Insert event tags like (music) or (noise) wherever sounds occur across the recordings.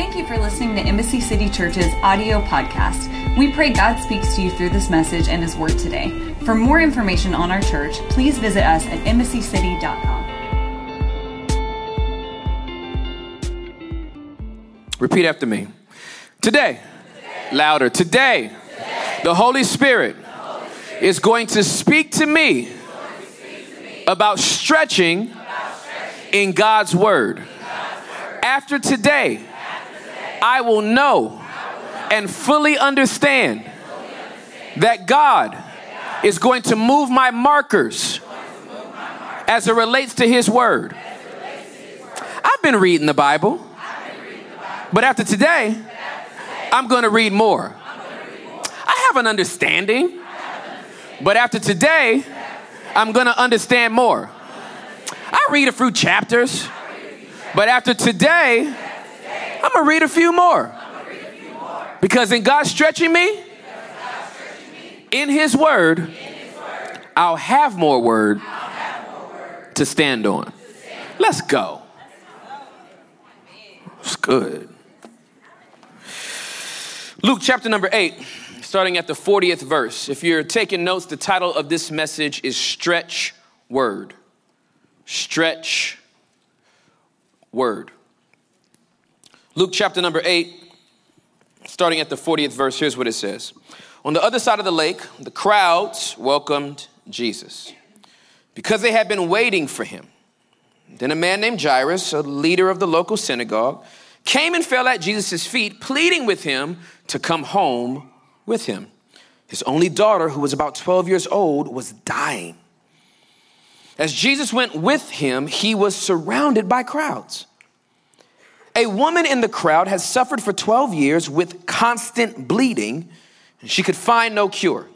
Thank you for listening to Embassy City Church's audio podcast. We pray God speaks to you through this message and His Word today. For more information on our church, please visit us at embassycity.com. Repeat after me. Today, louder. Today, the Holy Spirit is going to speak to me about stretching in God's Word. After today, I will know and fully understand that God is going to move my markers as it relates to His Word. I've been reading the Bible, but after today, I'm going to read more. I have an understanding, but after today, I'm going to understand more. I read a few chapters, but after today, I'm going to read a few more. Because in God stretching me, in His Word, I'll have more Word to stand on. Let's go. It's good. Luke chapter number 8, starting at the 40th verse. If you're taking notes, the title of this message is Stretch Word. Stretch Word. Luke chapter number 8, starting at the 40th verse, here's what it says. On the other side of the lake, the crowds welcomed Jesus because they had been waiting for him. Then a man named Jairus, a leader of the local synagogue, came and fell at Jesus' feet, pleading with him to come home with him. His only daughter, who was about 12 years old, was dying. As Jesus went with him, he was surrounded by crowds. A woman in the crowd had suffered for 12 years with constant bleeding, and she could find no cure.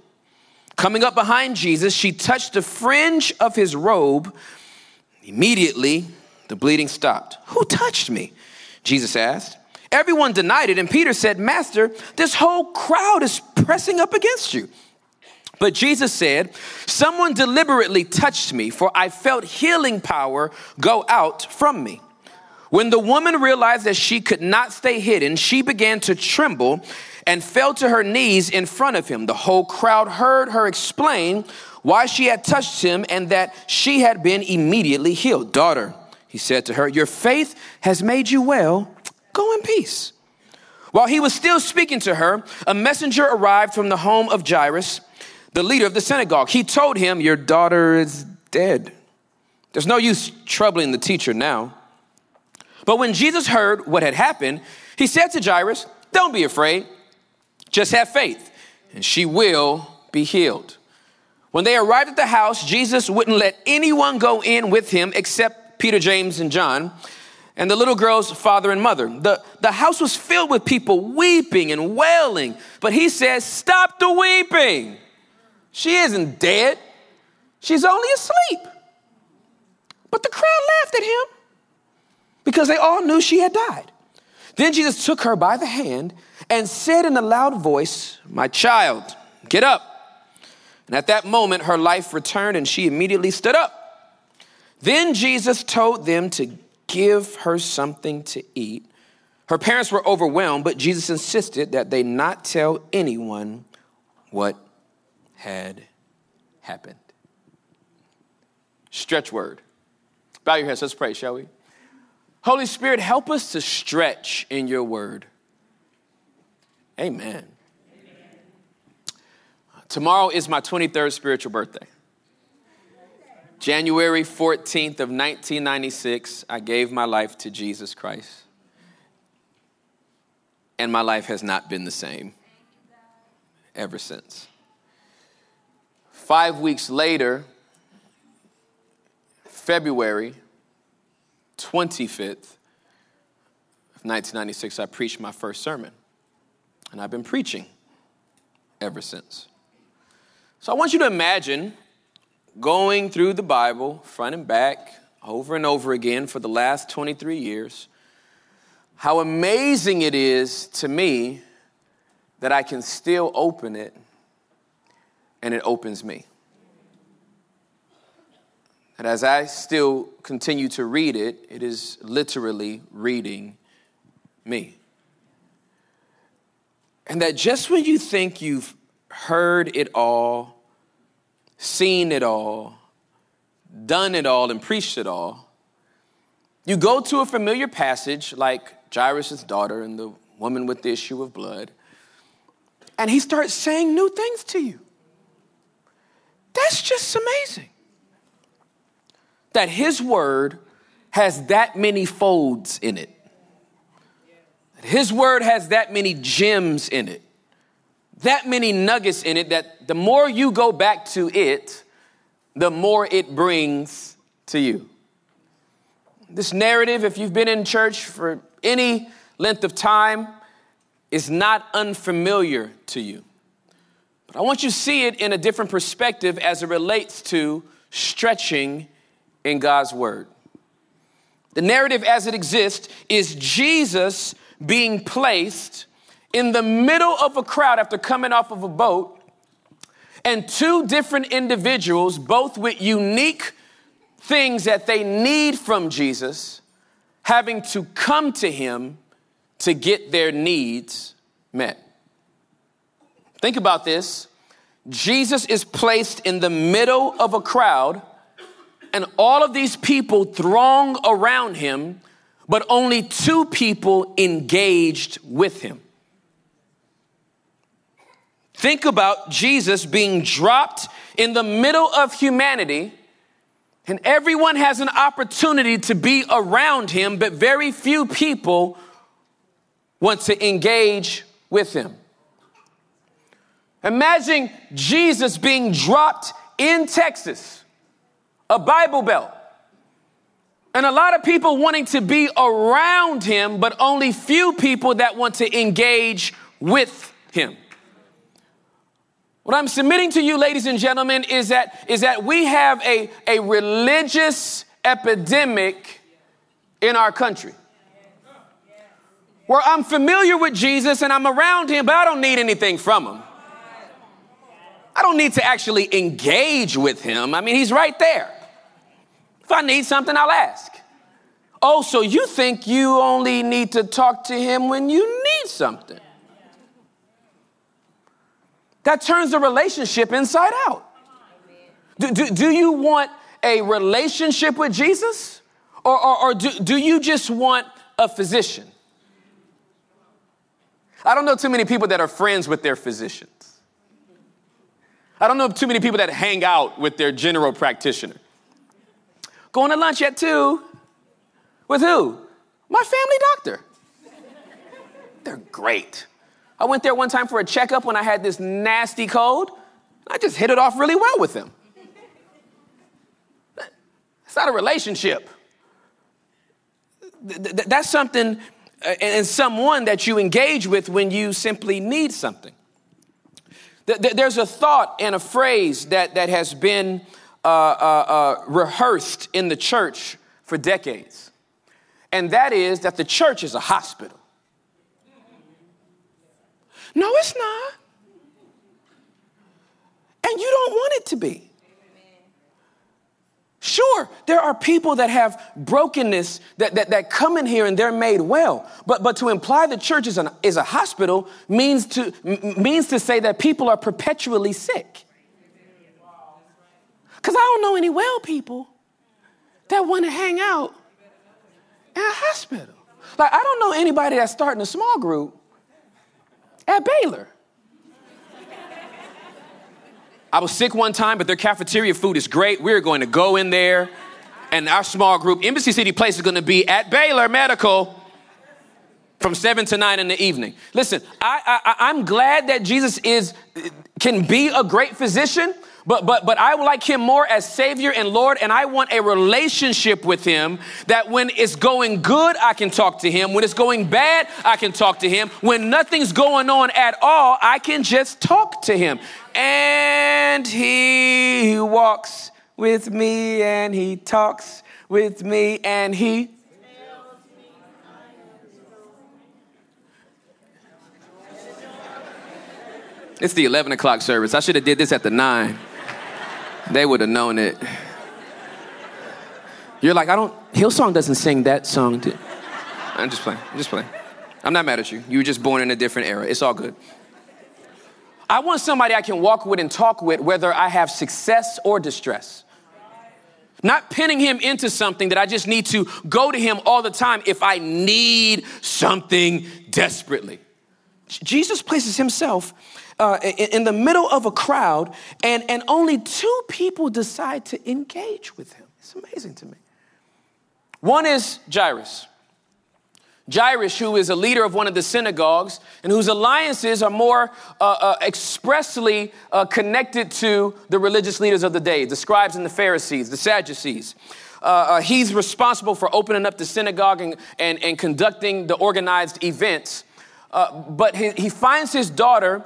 Coming up behind Jesus, she touched the fringe of his robe. Immediately, the bleeding stopped. Who touched me? Jesus asked. Everyone denied it, and Peter said, Master, this whole crowd is pressing up against you. But Jesus said, Someone deliberately touched me, for I felt healing power go out from me. When the woman realized that she could not stay hidden, she began to tremble and fell to her knees in front of him. The whole crowd heard her explain why she had touched him and that she had been immediately healed. Daughter, he said to her, Your faith has made you well. Go in peace. While he was still speaking to her, a messenger arrived from the home of Jairus, the leader of the synagogue. He told him, Your daughter is dead. There's no use troubling the teacher now. But when Jesus heard what had happened, he said to Jairus, Don't be afraid, just have faith, and she will be healed. When they arrived at the house, Jesus wouldn't let anyone go in with him except Peter, James, and John, and the little girl's father and mother. The, the house was filled with people weeping and wailing, but he says, Stop the weeping. She isn't dead, she's only asleep. But the crowd laughed at him because they all knew she had died. Then Jesus took her by the hand and said in a loud voice, My child, get up. And at that moment, her life returned and she immediately stood up. Then Jesus told them to give her something to eat. Her parents were overwhelmed, but Jesus insisted that they not tell anyone what had happened. Stretch word. Bow your heads, let's pray, shall we? Holy Spirit, help us to stretch in your word. Amen. Tomorrow is my 23rd spiritual birthday. January 14th of 1996, I gave my life to Jesus Christ. And my life has not been the same ever since. Five weeks later, February 25th of 1996, I preached my first sermon. And I've been preaching ever since. So I want you to imagine going through the Bible front and back over and over again for the last 23 years, how amazing it is to me that I can still open it and it opens me. And as I still continue to read it, it is literally reading me. And that just when you think you've heard it all, seen it all, done it all, and preached it all, you go to a familiar passage like Jairus' daughter and the woman with the issue of blood, and he starts saying new things to you. That's just amazing. That his word has that many folds in it. His word has that many gems in it, that many nuggets in it, that the more you go back to it, the more it brings to you. This narrative, if you've been in church for any length of time, is not unfamiliar to you. But I want you to see it in a different perspective as it relates to stretching in God's word. The narrative as it exists is Jesus being placed in the middle of a crowd after coming off of a boat, and two different individuals, both with unique things that they need from Jesus, having to come to him to get their needs met. Think about this. Jesus is placed in the middle of a crowd, and all of these people throng around him but only two people engaged with him. Think about Jesus being dropped in the middle of humanity, and everyone has an opportunity to be around him, but very few people want to engage with him. Imagine Jesus being dropped in Texas, a Bible Belt and a lot of people wanting to be around him, but only few people that want to engage with him. What I'm submitting to you, ladies and gentlemen, is that, is that we have a, a religious epidemic in our country. Where I'm familiar with Jesus and I'm around him, but I don't need anything from him. I don't need to actually engage with him. I mean, he's right there. If I need something, I'll ask. Oh, so you think you only need to talk to him when you need something? That turns the relationship inside out. Do, do, do you want a relationship with Jesus? Or, or, or do, do you just want a physician? I don't know too many people that are friends with their physicians. I don't know too many people that hang out with their general practitioner. Going to lunch at two. With who? My family doctor. They're great. I went there one time for a checkup when I had this nasty cold. I just hit it off really well with them. It's not a relationship. That's something uh, and someone that you engage with when you simply need something. There's a thought and a phrase that, that has been uh, uh, uh, rehearsed in the church for decades, and that is that the church is a hospital. No, it's not. And you don't want it to be. Sure, there are people that have brokenness that, that, that come in here and they're made well. But, but to imply the church is, an, is a hospital means to, means to say that people are perpetually sick. Because I don't know any well people that want to hang out in a hospital. Like, I don't know anybody that's starting a small group at Baylor. I was sick one time, but their cafeteria food is great. We're going to go in there, and our small group, Embassy City Place, is going to be at Baylor Medical from seven to nine in the evening. Listen, I, I, I'm glad that Jesus is can be a great physician, but, but, but I like him more as Savior and Lord, and I want a relationship with him that when it's going good, I can talk to him. When it's going bad, I can talk to him. When nothing's going on at all, I can just talk to him. And he walks with me, and he talks with me, and he It's the 11 o'clock service. I should have did this at the 9. They would have known it. You're like, I don't, Hillsong doesn't sing that song. I'm just playing. I'm just playing. I'm not mad at you. You were just born in a different era. It's all good. I want somebody I can walk with and talk with, whether I have success or distress. Not pinning him into something that I just need to go to him all the time if I need something desperately. Jesus places himself uh, in, the middle of a crowd, and, and only two people decide to engage with him. It's amazing to me. One is Jairus. Jairus, who is a leader of one of the synagogues and whose alliances are more uh, uh, expressly uh, connected to the religious leaders of the day, the scribes and the Pharisees, the Sadducees. Uh, uh, he's responsible for opening up the synagogue and, and, and conducting the organized events. Uh, but he, he, finds his daughter,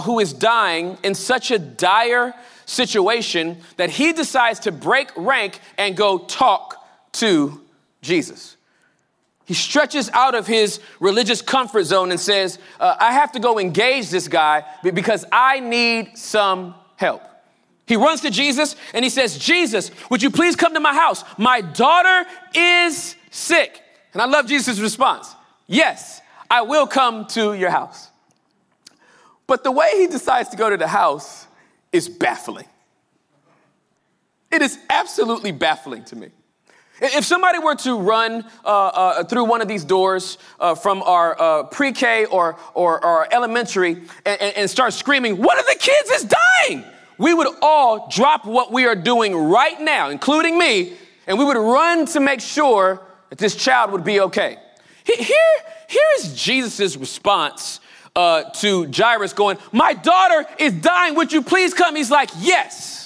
who is dying, in such a dire situation that he decides to break rank and go talk to Jesus. He stretches out of his religious comfort zone and says, uh, I have to go engage this guy because I need some help. He runs to Jesus and he says, Jesus, would you please come to my house? My daughter is sick. And I love Jesus' response Yes, I will come to your house. But the way he decides to go to the house is baffling. It is absolutely baffling to me. If somebody were to run uh, uh, through one of these doors uh, from our uh, pre K or, or, or, elementary and, and, start screaming, One of the kids is dying, we would all drop what we are doing right now, including me, and we would run to make sure that this child would be okay. Here, here is Jesus' response uh, to Jairus going, My daughter is dying, would you please come? He's like, Yes.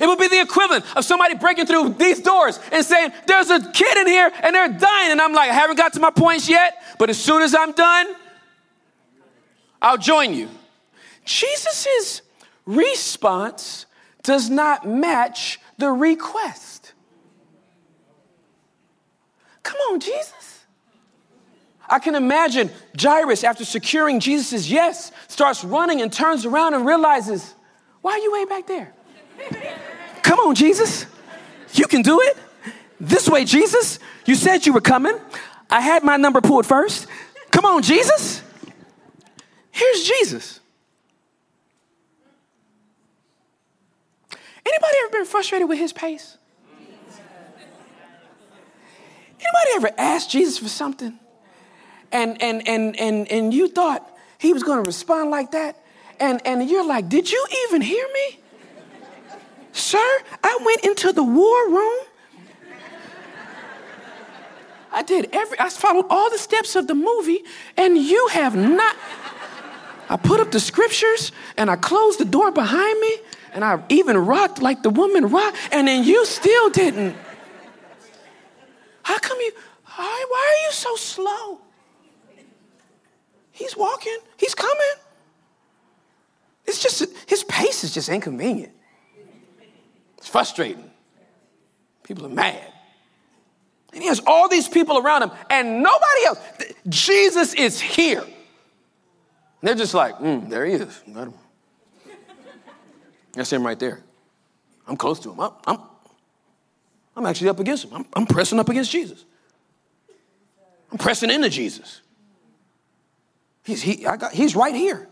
It would be the equivalent of somebody breaking through these doors and saying, There's a kid in here and they're dying. And I'm like, I haven't got to my points yet, but as soon as I'm done, I'll join you. Jesus' response does not match the request. Come on, Jesus. I can imagine Jairus, after securing Jesus' yes, starts running and turns around and realizes, why are you way back there? Come on, Jesus. You can do it. This way, Jesus. You said you were coming. I had my number pulled first. Come on, Jesus. Here's Jesus. Anybody ever been frustrated with his pace? Anybody ever asked Jesus for something and and and and and you thought he was going to respond like that and and you're like, "Did you even hear me?" Sir, I went into the war room. I did every, I followed all the steps of the movie, and you have not. I put up the scriptures and I closed the door behind me, and I even rocked like the woman rocked, and then you still didn't. Why, why are you so slow? He's walking, he's coming. It's just, his pace is just inconvenient. It's frustrating. People are mad. And he has all these people around him and nobody else. Jesus is here. And they're just like, mm, there he is. Got him. That's him right there. I'm close to him. I'm, I'm, I'm actually up against him. I'm, I'm pressing up against Jesus. I'm pressing into Jesus. He's, he, got, he's right here.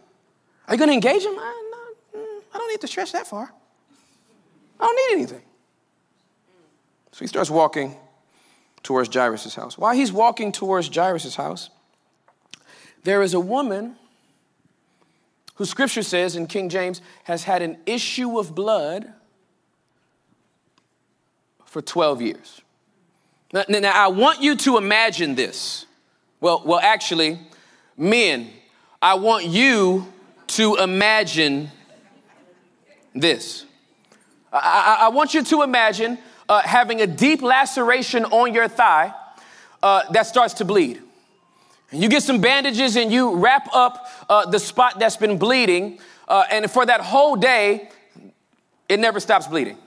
Are you going to engage him? I, no, mm, I don't need to stretch that far. I don't need anything. So he starts walking towards Jairus' house. While he's walking towards Jairus' house, there is a woman who scripture says in King James has had an issue of blood for 12 years. Now, now, I want you to imagine this. Well, well, actually, men, I want you to imagine this. I, I want you to imagine uh, having a deep laceration on your thigh uh, that starts to bleed. And you get some bandages and you wrap up uh, the spot that's been bleeding, uh, and for that whole day, it never stops bleeding.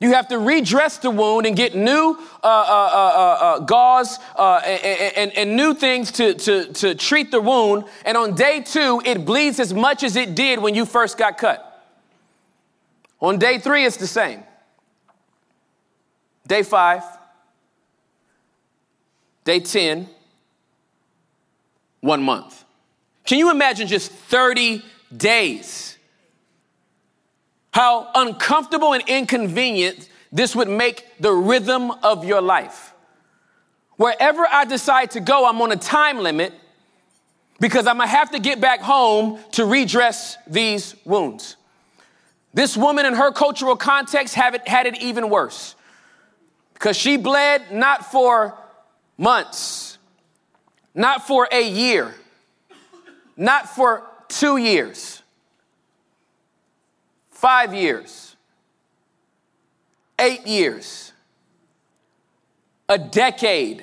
You have to redress the wound and get new uh, uh, uh, uh gauze and, and, and, new things to, to, to treat the wound. And on day two, it bleeds as much as it did when you first got cut. On day three, it's the same. Day five, day 10, one month. Can you imagine just 30 days? How uncomfortable and inconvenient this would make the rhythm of your life. Wherever I decide to go, I'm on a time limit because I'm gonna have to get back home to redress these wounds. This woman in her cultural context have it, had it even worse because she bled not for months, not for a year, not for two years, five years, eight years, a decade,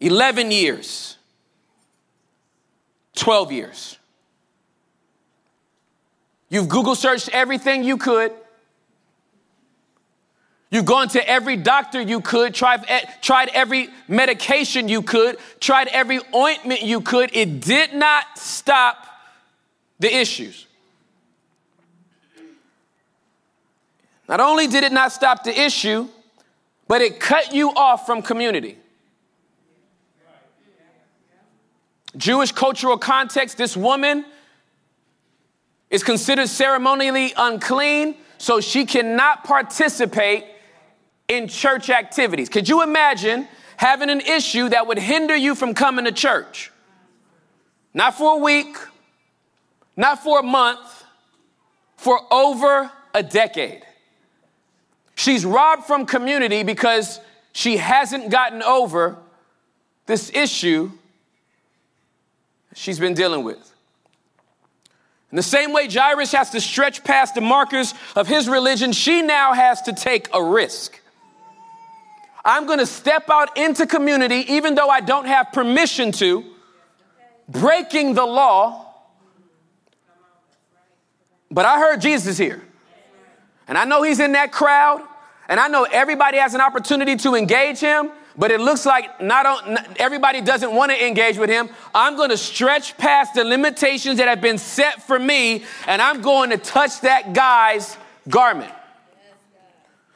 11 years, 12 years. You've Google searched everything you could. You've gone to every doctor you could, tried, eh, tried every medication you could, tried every ointment you could. It did not stop the issues. Not only did it not stop the issue, but it cut you off from community. Jewish cultural context, this woman is considered ceremonially unclean, so she cannot participate in church activities. Could you imagine having an issue that would hinder you from coming to church? Not for a week, not for a month, for over a decade. She's robbed from community because she hasn't gotten over this issue she's been dealing with. In the same way Jairus has to stretch past the markers of his religion, she now has to take a risk. I'm going to step out into community even though I don't have permission to, breaking the law. But I heard Jesus here. And I know he's in that crowd. And I know everybody has an opportunity to engage him but it looks like not, not everybody doesn't want to engage with him. I'm going to stretch past the limitations that have been set for me, and I'm going to touch that guy's garment.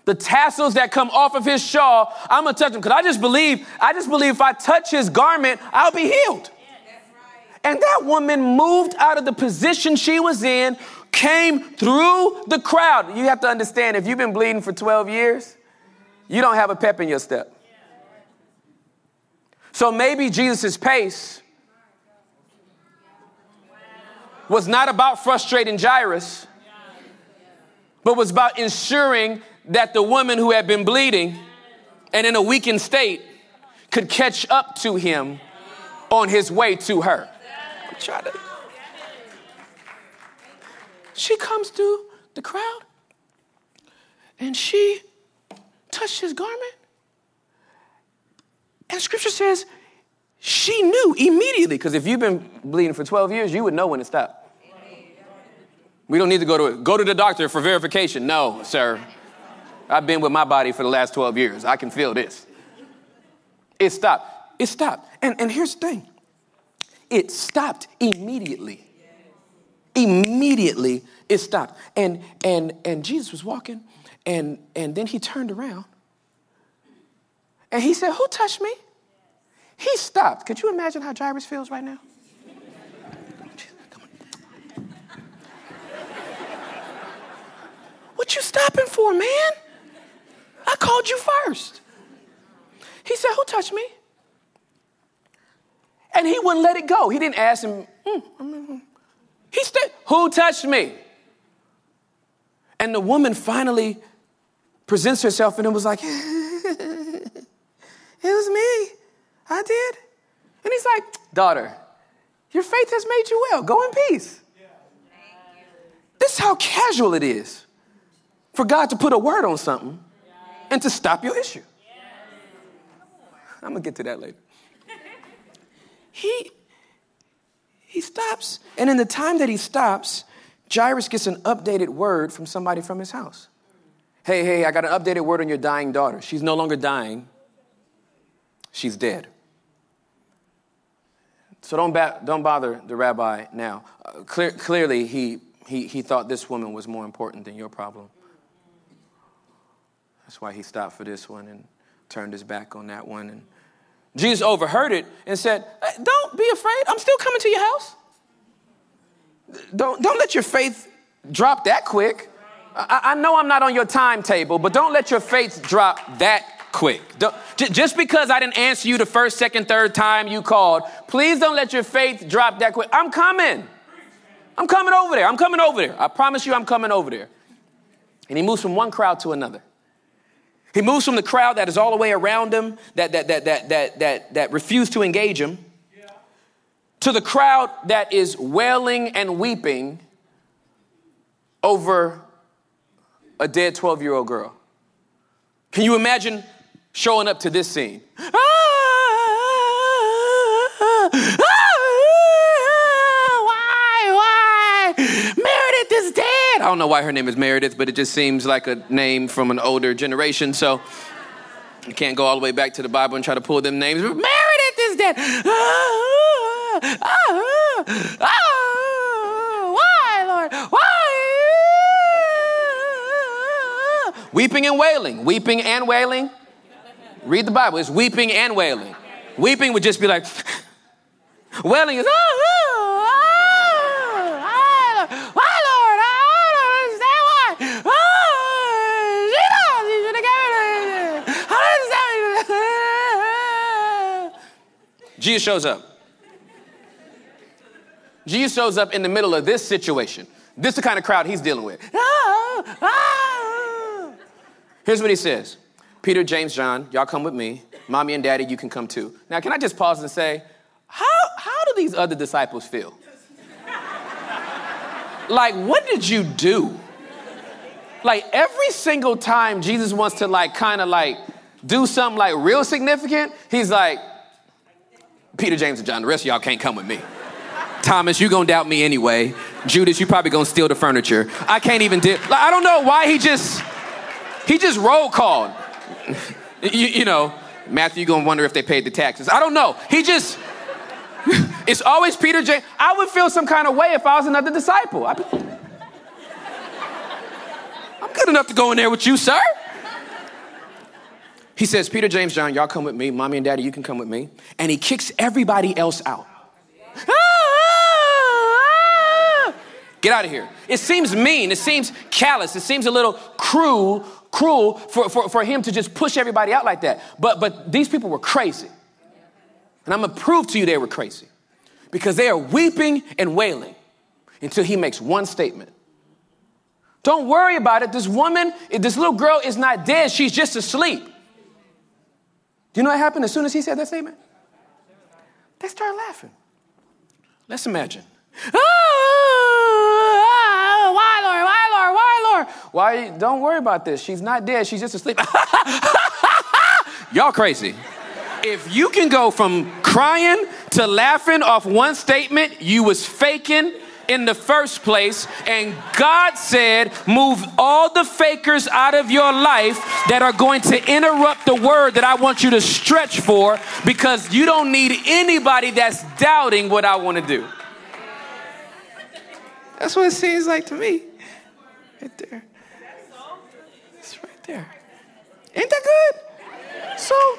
The tassels that come off of his shawl, I'm gonna touch them because I just believe, I just believe if I touch his garment, I'll be healed. And that woman moved out of the position she was in, came through the crowd. You have to understand if you've been bleeding for 12 years, you don't have a pep in your step. So maybe Jesus' pace was not about frustrating Jairus, but was about ensuring that the woman who had been bleeding and in a weakened state could catch up to him on his way to her. To... She comes through the crowd and she touched his garment and scripture says she knew immediately, because if you've been bleeding for 12 years, you would know when to stop. We don't need to go to go to the doctor for verification. No, sir. I've been with my body for the last 12 years. I can feel this. It stopped. It stopped. And, and here's the thing it stopped immediately. Immediately it stopped. And and and Jesus was walking, and and then he turned around and he said, Who touched me? He stopped. Could you imagine how Jairus feels right now? What you stopping for, man? I called you first. He said, Who touched me? And he wouldn't let it go. He didn't ask him, mm, he said, Who touched me? And the woman finally presents herself and it was like, (laughs) It was me. I did. And he's like, Daughter, your faith has made you well. Go in peace. This is how casual it is for God to put a word on something and to stop your issue. I'm gonna get to that later. He he stops, and in the time that he stops, Jairus gets an updated word from somebody from his house. Hey, hey, I got an updated word on your dying daughter. She's no longer dying she's dead. So don't, ba- don't bother the rabbi now. Uh, clear, clearly, he, he, he thought this woman was more important than your problem. That's why he stopped for this one and turned his back on that one. And Jesus overheard it and said, Don't be afraid. I'm still coming to your house. Don't, don't let your faith drop that quick. I, I know I'm not on your timetable, but don't let your faith drop that quick. Don't, just because I didn't answer you the first, second, third time you called, please don't let your faith drop that quick. I'm coming. I'm coming over there. I'm coming over there. I promise you, I'm coming over there. And he moves from one crowd to another. He moves from the crowd that is all the way around him, that, that, that, that, that, that, that refuse to engage him, to the crowd that is wailing and weeping over a dead 12 year old girl. Can you imagine showing up to this scene? Ah, why, why? Meredith is dead. I don't know why her name is Meredith, but it just seems like a name from an older generation. So I can't go all the way back to the Bible and try to pull them names. Meredith is dead. Ah, ah, ah, why, Lord? Why? Weeping and wailing. Weeping and wailing. Read the Bible. It's weeping and wailing. Weeping would just be like, (sighs) wailing is, oh, Jesus shows up. Jesus shows up in the middle of this situation. This is the kind of crowd he's dealing with. Ah, ah. Here's what he says Peter, James, John, y'all come with me. Mommy and daddy, you can come too. Now, can I just pause and say, how, how do these other disciples feel? like, what did you do? Like, every single time Jesus wants to, like, kind of like do something like real significant, he's like, Peter, James, and John, the rest of y'all can't come with me. Thomas, you gonna doubt me anyway. Judas, you probably gonna steal the furniture. I can't even do. Like, I don't know why he just he just roll called. (laughs) you, you know, Matthew, you gonna wonder if they paid the taxes. I don't know. He just (laughs) it's always Peter, James. I would feel some kind of way if I was another disciple. Be, I'm good enough to go in there with you, sir. He says, Peter, James, John, y'all come with me. Mommy and daddy, you can come with me. And he kicks everybody else out. Ah, ah, ah. Get out of here. It seems mean. It seems callous. It seems a little cruel, cruel for, for, for him to just push everybody out like that. But, but these people were crazy. And I'm going to prove to you they were crazy because they are weeping and wailing until he makes one statement. Don't worry about it. This woman, this little girl is not dead. She's just asleep. Do you know what happened as soon as he said that statement? They started laughing. Let's imagine. Ah, why, Lord? Why, Lord? Why, Lord? Why? Don't worry about this. She's not dead. She's just asleep. (laughs) Y'all crazy. If you can go from crying to laughing off one statement, you was faking in the first place. And God said, Move all the fakers out of your life that are going to interrupt the word that I want you to stretch for because you don't need anybody that's doubting what I want to do. That's what it seems like to me. Right there. It's right there. Ain't that good? So,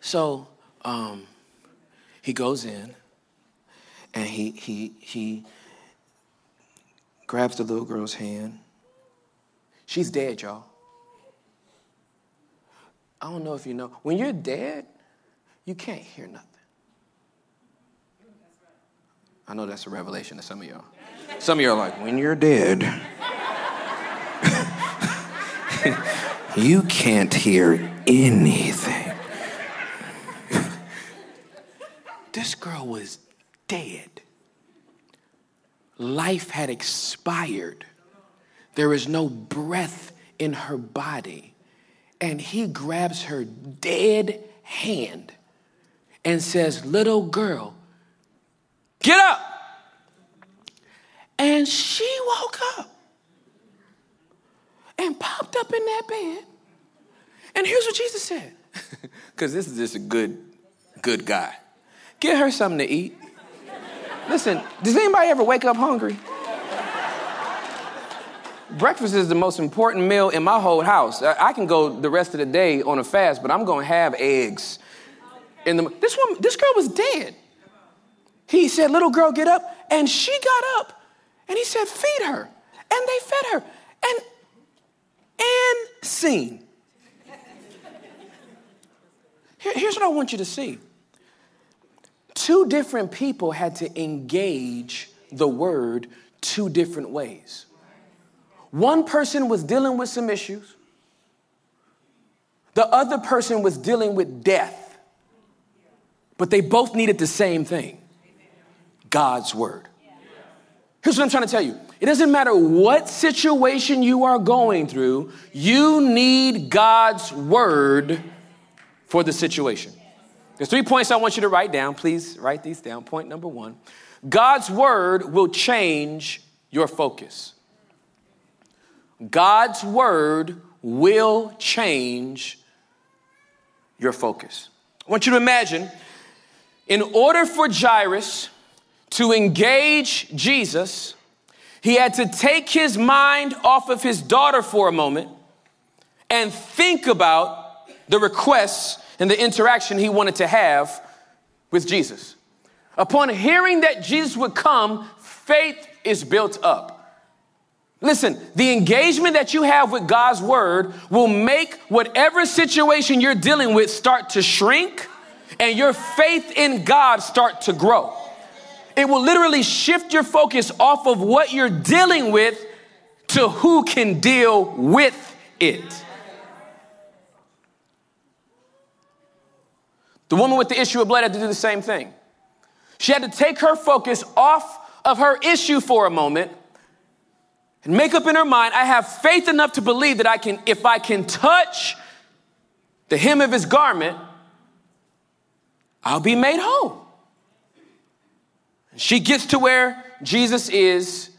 so um, he goes in and he he he grabs the little girl's hand. She's dead, y'all. I don't know if you know. When you're dead, you can't hear nothing. I know that's a revelation to some of y'all. Some of y'all are like, when you're dead, (laughs) you can't hear anything. (laughs) this girl was dead life had expired. There is no breath in her body. And he grabs her dead hand and says, Little girl, get up. And she woke up and popped up in that bed. And here's what Jesus said (laughs) because this is just a good, good guy. Get her something to eat. Listen, does anybody ever wake up hungry? Breakfast is the most important meal in my whole house. I can go the rest of the day on a fast, but I'm going to have eggs. in the this woman, this girl was dead. He said, Little girl, get up. And she got up. And he said, Feed her. And they fed her. And and seen. Here, here's what I want you to see. Two different people had to engage the word two different ways. One person was dealing with some issues, the other person was dealing with death, but they both needed the same thing God's word. Here's what I'm trying to tell you it doesn't matter what situation you are going through, you need God's word for the situation. There's three points I want you to write down. Please write these down. Point number one God's word will change your focus. God's word will change your focus. I want you to imagine, in order for Jairus to engage Jesus, he had to take his mind off of his daughter for a moment and think about the requests and the interaction he wanted to have with Jesus. Upon hearing that Jesus would come, faith is built up. Listen, the engagement that you have with God's word will make whatever situation you're dealing with start to shrink and your faith in God start to grow. It will literally shift your focus off of what you're dealing with to who can deal with it. The woman with the issue of blood had to do the same thing. She had to take her focus off of her issue for a moment and make up in her mind, I have faith enough to believe that I can, if I can touch the hem of his garment, I'll be made whole. She gets to where Jesus is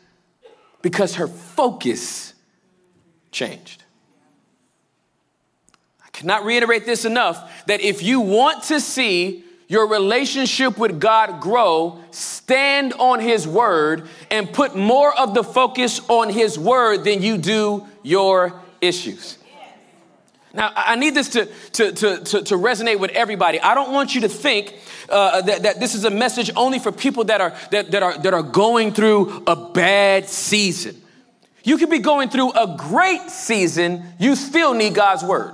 because her focus changed. Cannot reiterate this enough that if you want to see your relationship with God grow, stand on His word and put more of the focus on His word than you do your issues. Now, I need this to, to, to, to, to resonate with everybody. I don't want you to think uh, that, that this is a message only for people that are, that, that, are, that are going through a bad season. You could be going through a great season, you still need God's word.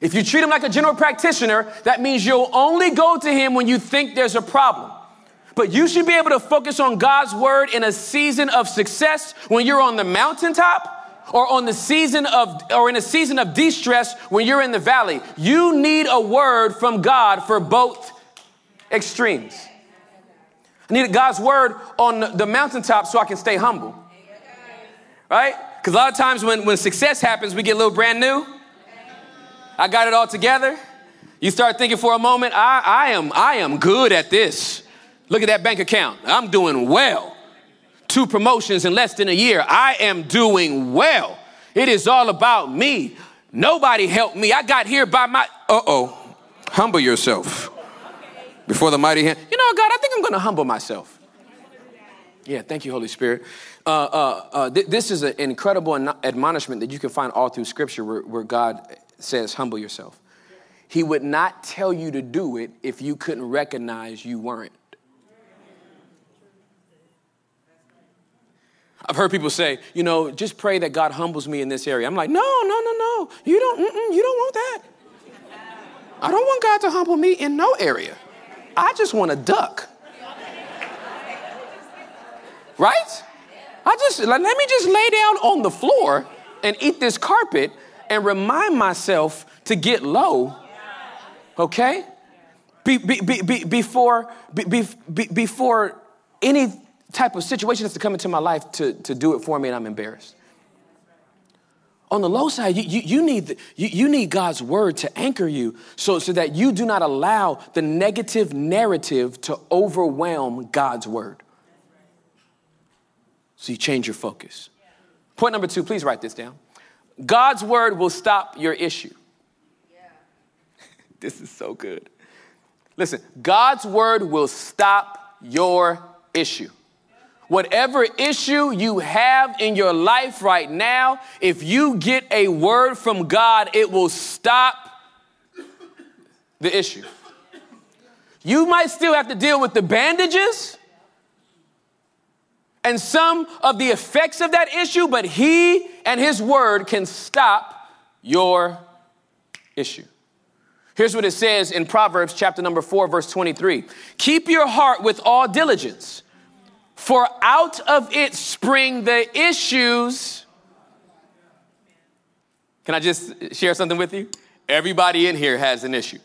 If you treat him like a general practitioner, that means you'll only go to him when you think there's a problem. But you should be able to focus on God's word in a season of success when you're on the mountaintop or on the season of or in a season of distress when you're in the valley. You need a word from God for both extremes. I need God's word on the mountaintop so I can stay humble. Right? Because a lot of times when, when success happens, we get a little brand new I got it all together. You start thinking for a moment, I, I am I am good at this. Look at that bank account. I'm doing well. Two promotions in less than a year. I am doing well. It is all about me. Nobody helped me. I got here by my uh-oh. Humble yourself before the mighty hand. You know, God, I think I'm gonna humble myself. Yeah, thank you, Holy Spirit. Uh, uh, uh, th- this is an incredible admonishment that you can find all through Scripture where, where God says, humble yourself. He would not tell you to do it if you couldn't recognize you weren't. I've heard people say, you know, just pray that God humbles me in this area. I'm like, no, no, no, no. You don't, you don't want that. I don't want God to humble me in no area. I just want to duck. Right? I just, let me just lay down on the floor and eat this carpet and remind myself to get low, okay? Be, be, be, before, before any type of situation has to come into my life to, to do it for me and I'm embarrassed. On the low side, you, you, you need the, you, you need God's word to anchor you so, so that you do not allow the negative narrative to overwhelm God's word. So you change your focus. Point number two, please write this down. God's word will stop your issue. Yeah. (laughs) this is so good. Listen, God's word will stop your issue. Whatever issue you have in your life right now, if you get a word from God, it will stop the issue. You might still have to deal with the bandages and some of the effects of that issue, but He and His Word can stop your issue. Here's what it says in Proverbs chapter number 4, verse 23 Keep your heart with all diligence, for out of it spring the issues. Can I just share something with you? Everybody in here has an issue.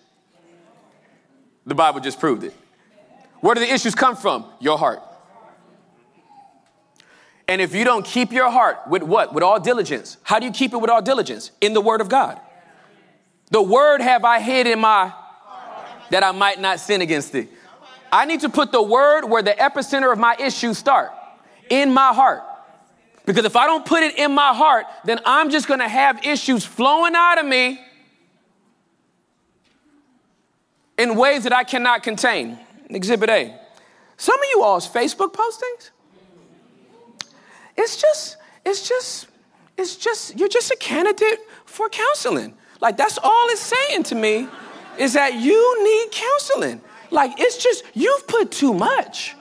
The Bible just proved it. Where do the issues come from? Your heart. And if you don't keep your heart with what? With all diligence. How do you keep it with all diligence? In the Word of God. The Word have I hid in my that I might not sin against thee. I need to put the Word where the epicenter of my issues start, in my heart. Because if I don't put it in my heart, then I'm just going to have issues flowing out of me in ways that I cannot contain. Exhibit A. Some of you all's Facebook postings, it's just, it's just, it's just, you're just a candidate for counseling. Like that's all it's saying to me is that you need counseling. Like it's just, you've put too much.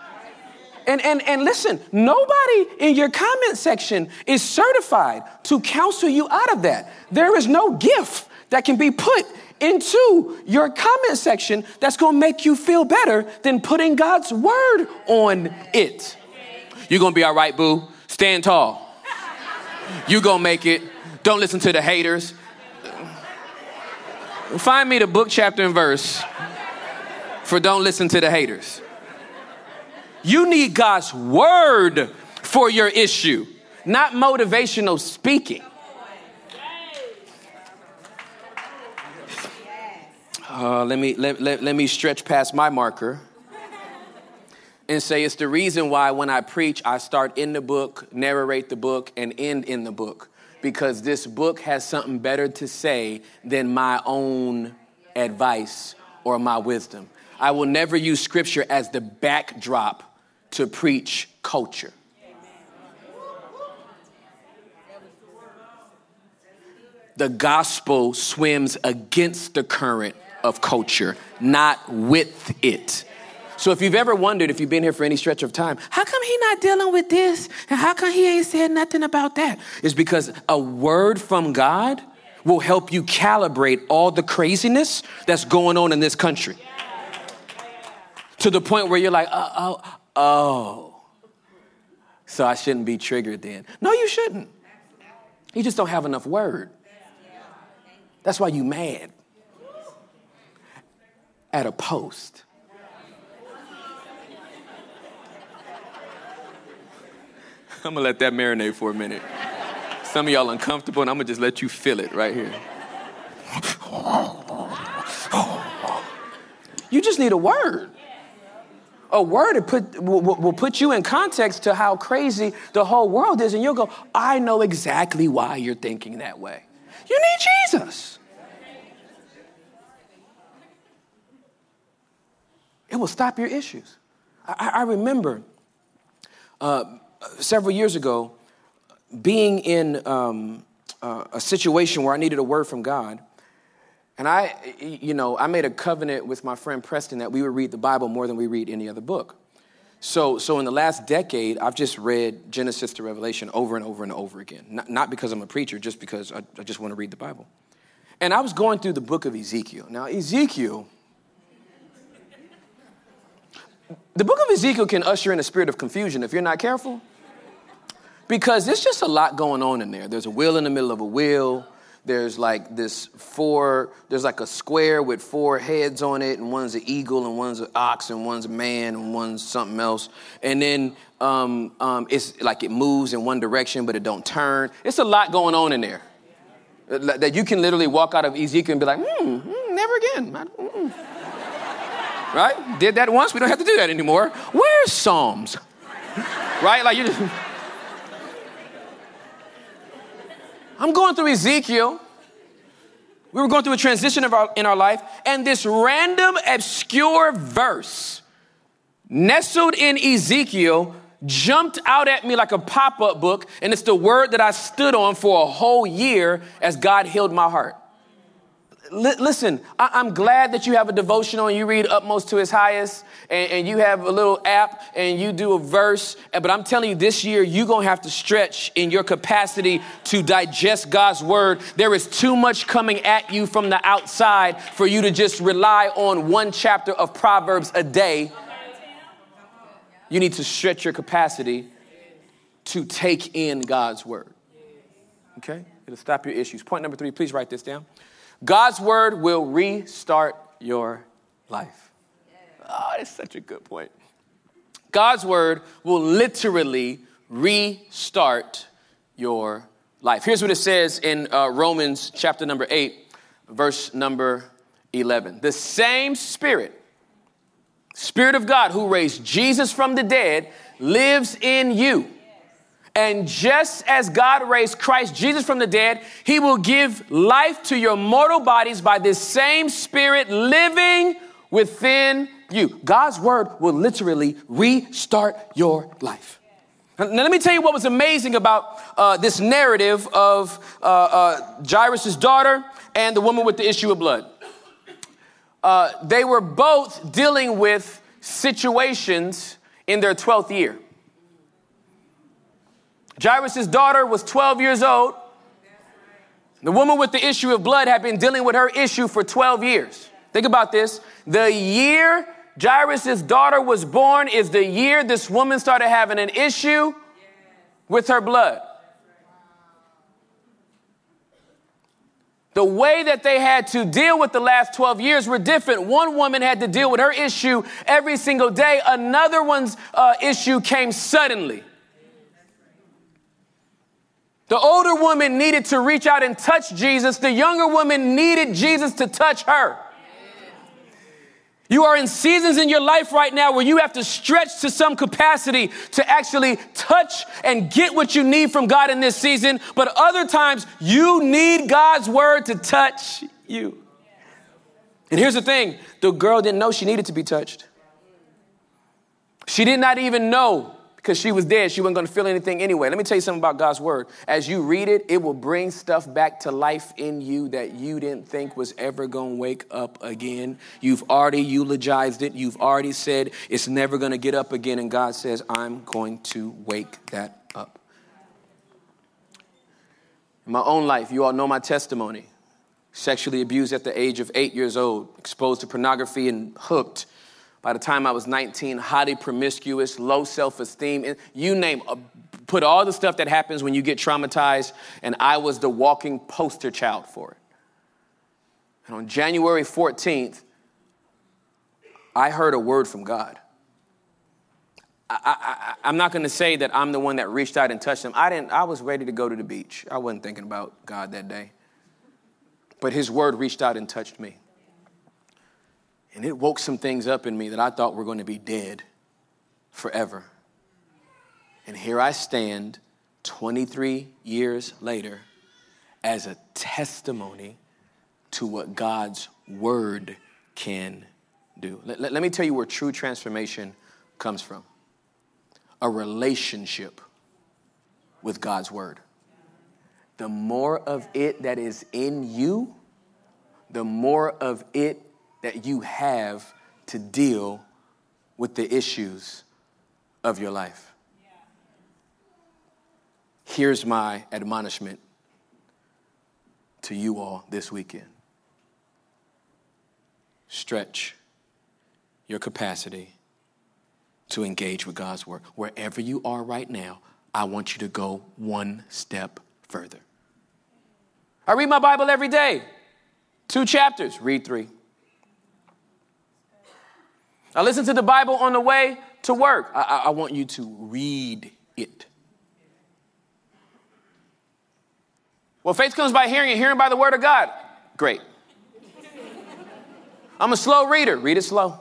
And, and, and listen, nobody in your comment section is certified to counsel you out of that. There is no gift that can be put into your comment section that's gonna make you feel better than putting God's word on it. You're gonna be all right, boo. Stand tall. You gonna make it. Don't listen to the haters. Find me the book, chapter, and verse for don't listen to the haters. You need God's word for your issue, not motivational speaking. Uh, let, me, let, let, let me stretch past my marker and say it's the reason why when I preach, I start in the book, narrate the book, and end in the book. Because this book has something better to say than my own advice or my wisdom. I will never use scripture as the backdrop to preach culture. The gospel swims against the current of culture, not with it. So if you've ever wondered, if you've been here for any stretch of time, how come he not dealing with this? And how come he ain't said nothing about that? It's because a word from God will help you calibrate all the craziness that's going on in this country. To the point where you're like, oh, oh, oh. So I shouldn't be triggered then. No, you shouldn't. You just don't have enough word. That's why you mad at a post. I'm gonna let that marinate for a minute. Some of y'all uncomfortable, and I'm gonna just let you feel it right here. You just need a word. A word put, will, will put you in context to how crazy the whole world is, and you'll go, I know exactly why you're thinking that way. You need Jesus. It will stop your issues. I, I remember uh, several years ago being in um, uh, a situation where I needed a word from God. And I, you know, I made a covenant with my friend Preston that we would read the Bible more than we read any other book. So, so in the last decade, I've just read Genesis to Revelation over and over and over again. Not, not because I'm a preacher, just because I, I just want to read the Bible. And I was going through the book of Ezekiel. Now, Ezekiel The book of Ezekiel can usher in a spirit of confusion if you're not careful. Because there's just a lot going on in there. There's a wheel in the middle of a wheel. There's like this four, there's like a square with four heads on it, and one's an eagle, and one's an ox, and one's a man, and one's something else. And then um, um, it's like it moves in one direction, but it don't turn. It's a lot going on in there. That you can literally walk out of Ezekiel and be like, hmm, hmm never again. Mm-mm right? Did that once, we don't have to do that anymore. Where's Psalms? (laughs) right? Like you just. I'm going through Ezekiel. We were going through a transition our, in our life, and this random, obscure verse nestled in Ezekiel jumped out at me like a pop up book, and it's the word that I stood on for a whole year as God healed my heart. Listen, I- am glad that you have a devotional and you read Utmost to His Highest and, and you have a little app and you do a verse. But I'm telling you, this year, you're going to have to stretch in your capacity to digest God's word. There is too much coming at you from the outside for you to just rely on one chapter of Proverbs a day. You need to stretch your capacity to take in God's word. Okay? It'll stop your issues. Point number three, please write this down. God's word will restart your life. Oh, that's such a good point. God's word will literally restart your life. Here's what it says in uh, Romans chapter number 8, verse number 11. The same Spirit, Spirit of God who raised Jesus from the dead, lives in you. And just as God raised Christ Jesus from the dead, he will give life to your mortal bodies by this same spirit living within you. God's word will literally restart your life. Now, let me tell you what was amazing about uh, this narrative of uh, uh, Jairus' daughter and the woman with the issue of blood. Uh, they were both dealing with situations in their 12th year. Jairus' daughter was 12 years old. The woman with the issue of blood had been dealing with her issue for 12 years. Think about this. The year Jairus' daughter was born is the year this woman started having an issue with her blood. The way that they had to deal with the last 12 years were different. One woman had to deal with her issue every single day, another one's uh, issue came suddenly. The older woman needed to reach out and touch Jesus. The younger woman needed Jesus to touch her. You are in seasons in your life right now where you have to stretch to some capacity to actually touch and get what you need from God in this season. But other times you need God's word to touch you. And here's the thing the girl didn't know she needed to be touched. She did not even know because she was dead. She wasn't going to feel anything anyway. Let me tell you something about God's word. As you read it, it will bring stuff back to life in you that you didn't think was ever going to wake up again. You've already eulogized it. You've already said it's never going to get up again. And God says, I'm going to wake that up. In my own life, you all know my testimony. Sexually abused at the age of eight years old, exposed to pornography and hooked by the time I was 19, highly promiscuous, low self esteem, you name uh, put all the stuff that happens when you get traumatized, and I was the walking poster child for it. And on January 14th, I heard a word from God. I, am not going to say that I'm the one that reached out and touched him. I didn't. I was ready to go to the beach. I wasn't thinking about God that day. But His word reached out and touched me. And it woke some things up in me that I thought were going to be dead forever. And here I stand 23 years later as a testimony to what God's word can do. Let, let, let, me tell you where true transformation comes from a relationship with God's word. The more of it that is in you, the more of it that you have to deal with the issues of your life. Here's my admonishment to you all this weekend stretch your capacity to engage with God's word. Wherever you are right now, I want you to go one step further. I read my Bible every day, two chapters, read three. I listen to the Bible on the way to work. I, I want you to read it. Well, faith comes by hearing and hearing by the word of God. Great. I'm a slow reader. Read it slow.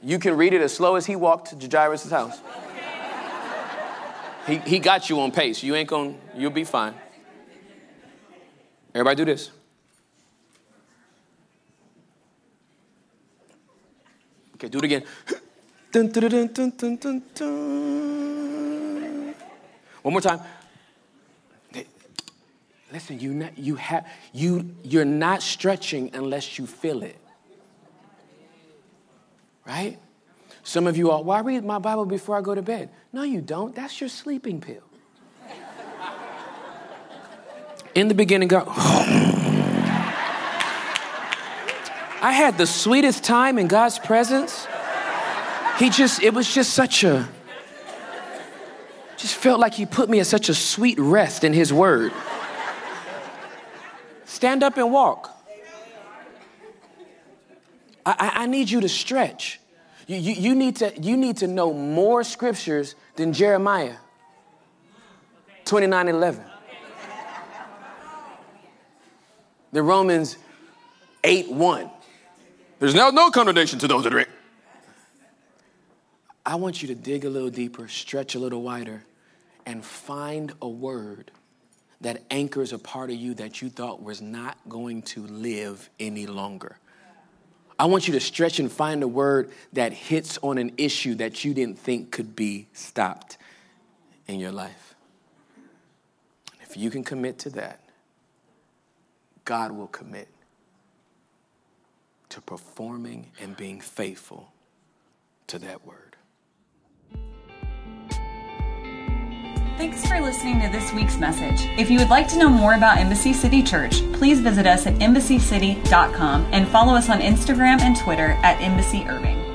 You can read it as slow as he walked to Jairus' house. He, he got you on pace. You ain't gonna, you'll be fine. Everybody do this. Okay, do it again. Dun, dun, dun, One more time. Listen, you not, you have you you're not stretching unless you feel it. Right? Some of you are, I read my Bible before I go to bed. No, you don't. That's your sleeping pill. In the beginning, God. I had the sweetest time in God's presence. He just, it was just such a, just felt like He put me at such a sweet rest in His Word. Stand up and walk. I, I, need you to stretch. You, you, you, need to, you need to know more scriptures than Jeremiah 29 11. The Romans 8 1. There's now no condemnation to those that drink. I want you to dig a little deeper, stretch a little wider, and find a word that anchors a part of you that you thought was not going to live any longer. I want you to stretch and find a word that hits on an issue that you didn't think could be stopped in your life. If you can commit to that, God will commit to performing and being faithful to that word. Thanks for listening to this week's message. If you would like to know more about Embassy City Church, please visit us at embassycity.com and follow us on Instagram and Twitter at Embassy Irving.